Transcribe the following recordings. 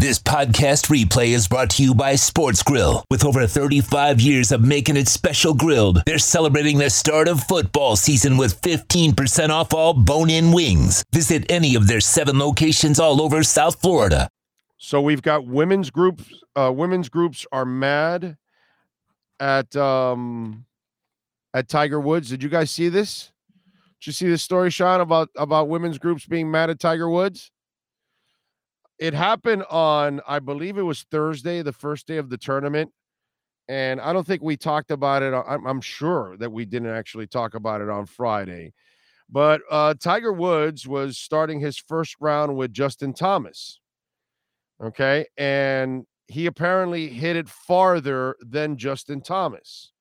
This podcast replay is brought to you by Sports Grill. With over 35 years of making it special grilled, they're celebrating the start of football season with 15% off all bone in wings. Visit any of their seven locations all over South Florida. So we've got women's groups. Uh, women's groups are mad at um at Tiger Woods. Did you guys see this? Did you see this story, Sean, about about women's groups being mad at Tiger Woods? It happened on, I believe it was Thursday, the first day of the tournament. And I don't think we talked about it. I'm, I'm sure that we didn't actually talk about it on Friday. But uh, Tiger Woods was starting his first round with Justin Thomas. Okay. And he apparently hit it farther than Justin Thomas.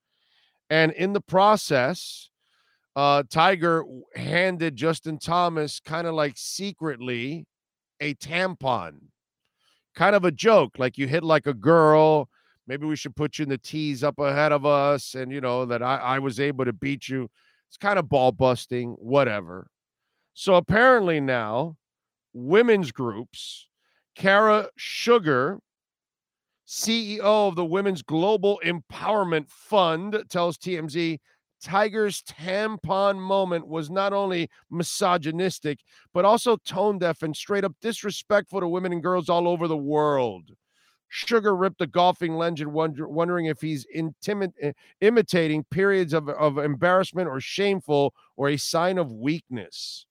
And in the process, uh, Tiger handed Justin Thomas kind of like secretly a tampon. Kind of a joke, like you hit like a girl. Maybe we should put you in the tees up ahead of us, and you know that I, I was able to beat you. It's kind of ball busting, whatever. So apparently now, women's groups, Kara Sugar, CEO of the Women's Global Empowerment Fund, tells TMZ Tiger's tampon moment was not only misogynistic, but also tone deaf and straight up disrespectful to women and girls all over the world. Sugar ripped a golfing legend, wonder, wondering if he's eh, imitating periods of, of embarrassment or shameful or a sign of weakness.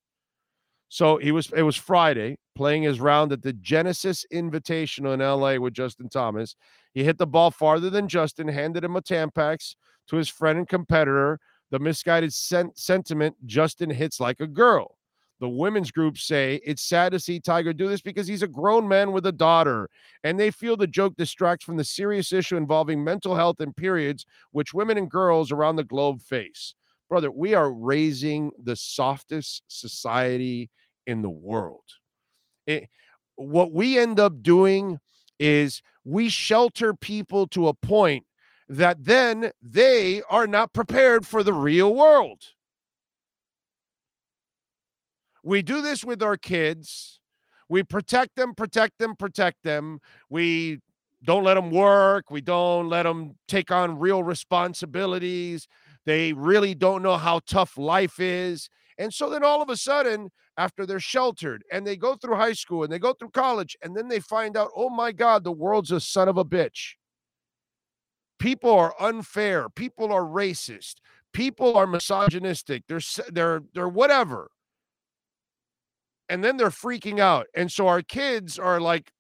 So he was. It was Friday, playing his round at the Genesis Invitational in LA with Justin Thomas. He hit the ball farther than Justin, handed him a Tampax to his friend and competitor. The misguided sen- sentiment Justin hits like a girl. The women's group say it's sad to see Tiger do this because he's a grown man with a daughter, and they feel the joke distracts from the serious issue involving mental health and periods, which women and girls around the globe face. Brother, we are raising the softest society in the world. It, what we end up doing is we shelter people to a point that then they are not prepared for the real world. We do this with our kids. We protect them, protect them, protect them. We don't let them work. We don't let them take on real responsibilities. They really don't know how tough life is. And so then all of a sudden, after they're sheltered and they go through high school and they go through college, and then they find out, oh my God, the world's a son of a bitch. People are unfair. People are racist. People are misogynistic. They're they're they're whatever. And then they're freaking out. And so our kids are like,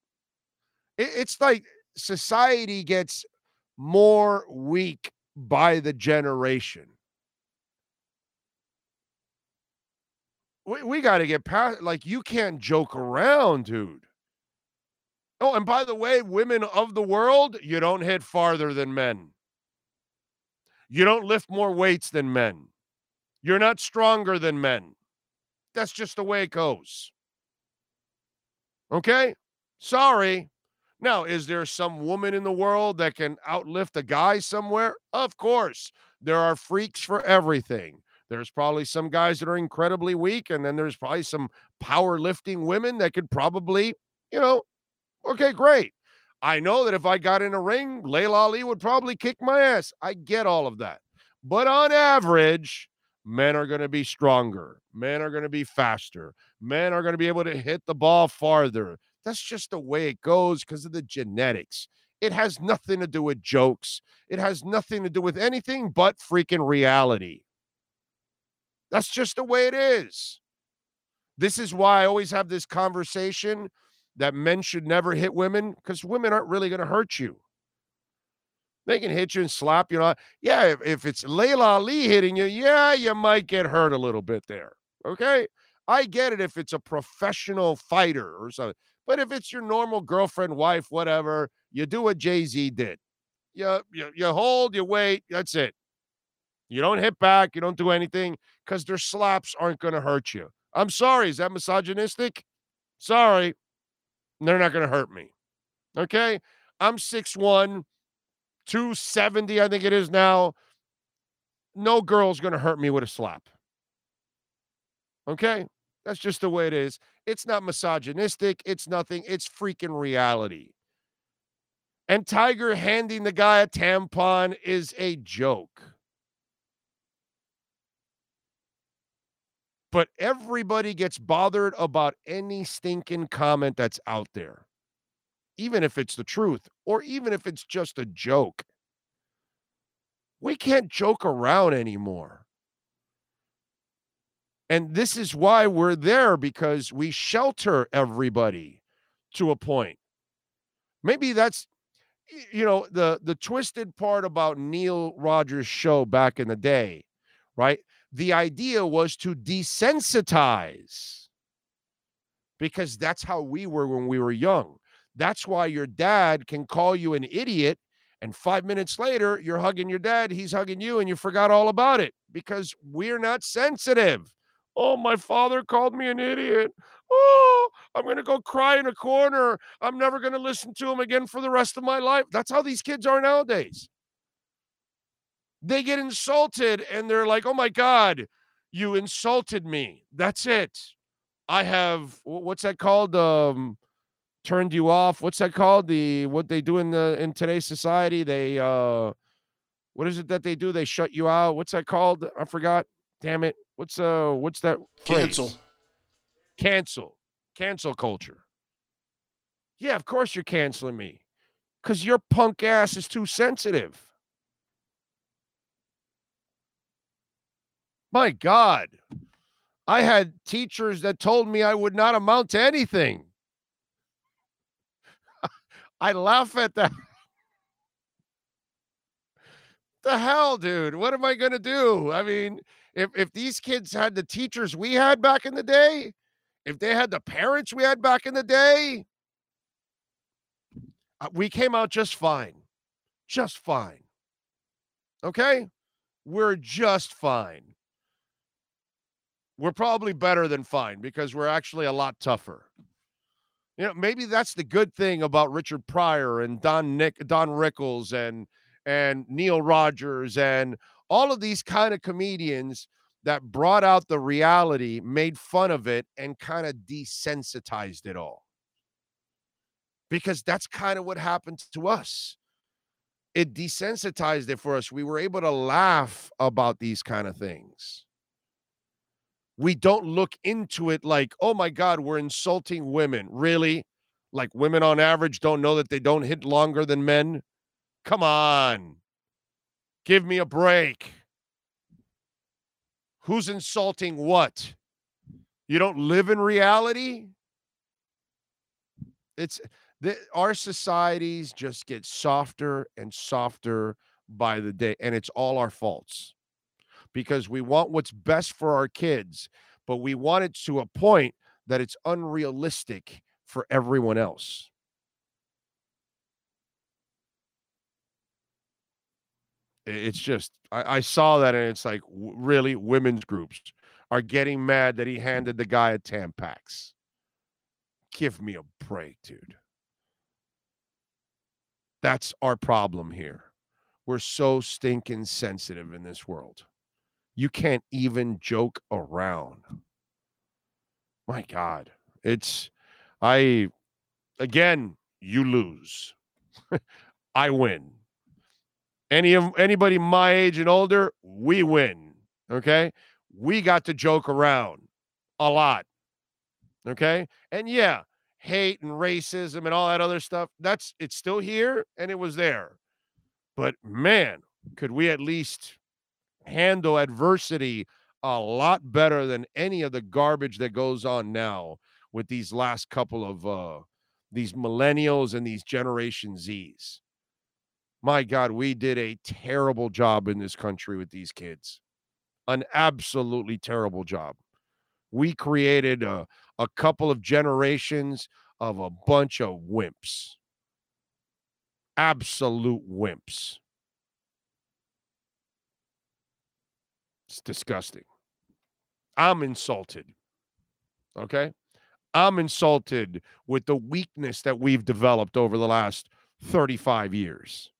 it, it's like society gets more weak by the generation. We, we got to get past, like, you can't joke around, dude. Oh, and by the way, women of the world, you don't hit farther than men. You don't lift more weights than men. You're not stronger than men. That's just the way it goes. Okay? Sorry. Now, is there some woman in the world that can outlift a guy somewhere? Of course. There are freaks for everything. There's probably some guys that are incredibly weak, and then there's probably some powerlifting women that could probably, you know, okay, great. I know that if I got in a ring, Laila Ali would probably kick my ass. I get all of that. But on average, men are going to be stronger. Men are going to be faster. Men are going to be able to hit the ball farther. That's just the way it goes because of the genetics. It has nothing to do with jokes. It has nothing to do with anything but freaking reality. That's just the way it is. This is why I always have this conversation that men should never hit women because women aren't really going to hurt you. They can hit you and slap you. Yeah, if, if it's Laila Ali hitting you, yeah, you might get hurt a little bit there. Okay. I get it if it's a professional fighter or something. But if it's your normal girlfriend, wife, whatever, you do what Jay Z did. You, you, you hold, you wait. That's it. You don't hit back. You don't do anything because their slaps aren't going to hurt you. I'm sorry. Is that misogynistic? Sorry. They're not going to hurt me. Okay. I'm 6'1, 270, I think it is now. No girl's going to hurt me with a slap. Okay. That's just the way it is. It's not misogynistic. It's nothing. It's freaking reality. And Tiger handing the guy a tampon is a joke. But everybody gets bothered about any stinking comment that's out there, even if it's the truth or even if it's just a joke. We can't joke around anymore. And this is why we're there because we shelter everybody to a point. Maybe that's you know the the twisted part about Neil Rogers show back in the day, right? The idea was to desensitize because that's how we were when we were young. That's why your dad can call you an idiot and 5 minutes later you're hugging your dad, he's hugging you and you forgot all about it because we're not sensitive. Oh, my father called me an idiot. Oh, I'm going to go cry in a corner. I'm never going to listen to him again for the rest of my life. That's how these kids are nowadays. They get insulted and they're like, oh my God, you insulted me. That's it. I have, what's that called? Um, turned you off. What's that called? The, what they do in the, in today's society, they, uh, what is it that they do? They shut you out. What's that called? I forgot. Damn it. What's uh what's that phrase? Cancel. Cancel. Cancel culture. Yeah, of course you're canceling me. Cause your punk ass is too sensitive. My God. I had teachers that told me I would not amount to anything. I laugh at that. the hell, dude? What am I going to do? I mean, if if these kids had the teachers we had back in the day, if they had the parents we had back in the day, uh, we came out just fine. Just fine. Okay? We're just fine. We're probably better than fine because we're actually a lot tougher. You know, maybe that's the good thing about Richard Pryor and Don Nick Don Rickles and and Neil Rogers and all of these kind of comedians that brought out the reality, made fun of it, and kind of desensitized it all. Because that's kind of what happened to us. It desensitized it for us. We were able to laugh about these kind of things. We don't look into it like, oh my God, we're insulting women. Really? Like women on average don't know that they don't hit longer than men? Come on. Give me a break. Who's insulting what? You don't live in reality? It's the, our societies just get softer and softer by the day, and it's all our faults because we want what's best for our kids, but we want it to a point that it's unrealistic for everyone else. It's just I, I saw that and it's like really women's groups are getting mad that he handed the guy a Tampax. Give me a break, dude. That's our problem here. We're so stinking sensitive in this world. You can't even joke around. My God. It's I again, you lose. I win. Any of anybody my age and older, we win. Okay. We got to joke around a lot. Okay. And yeah, hate and racism and all that other stuff, that's it's still here and it was there. But man, could we at least handle adversity a lot better than any of the garbage that goes on now with these last couple of uh these millennials and these generation Z's my God, we did a terrible job in this country with these kids. An absolutely terrible job. We created a, a couple of generations of a bunch of wimps. Absolute wimps. It's disgusting. I'm insulted. Okay. I'm insulted with the weakness that we've developed over the last 35 years.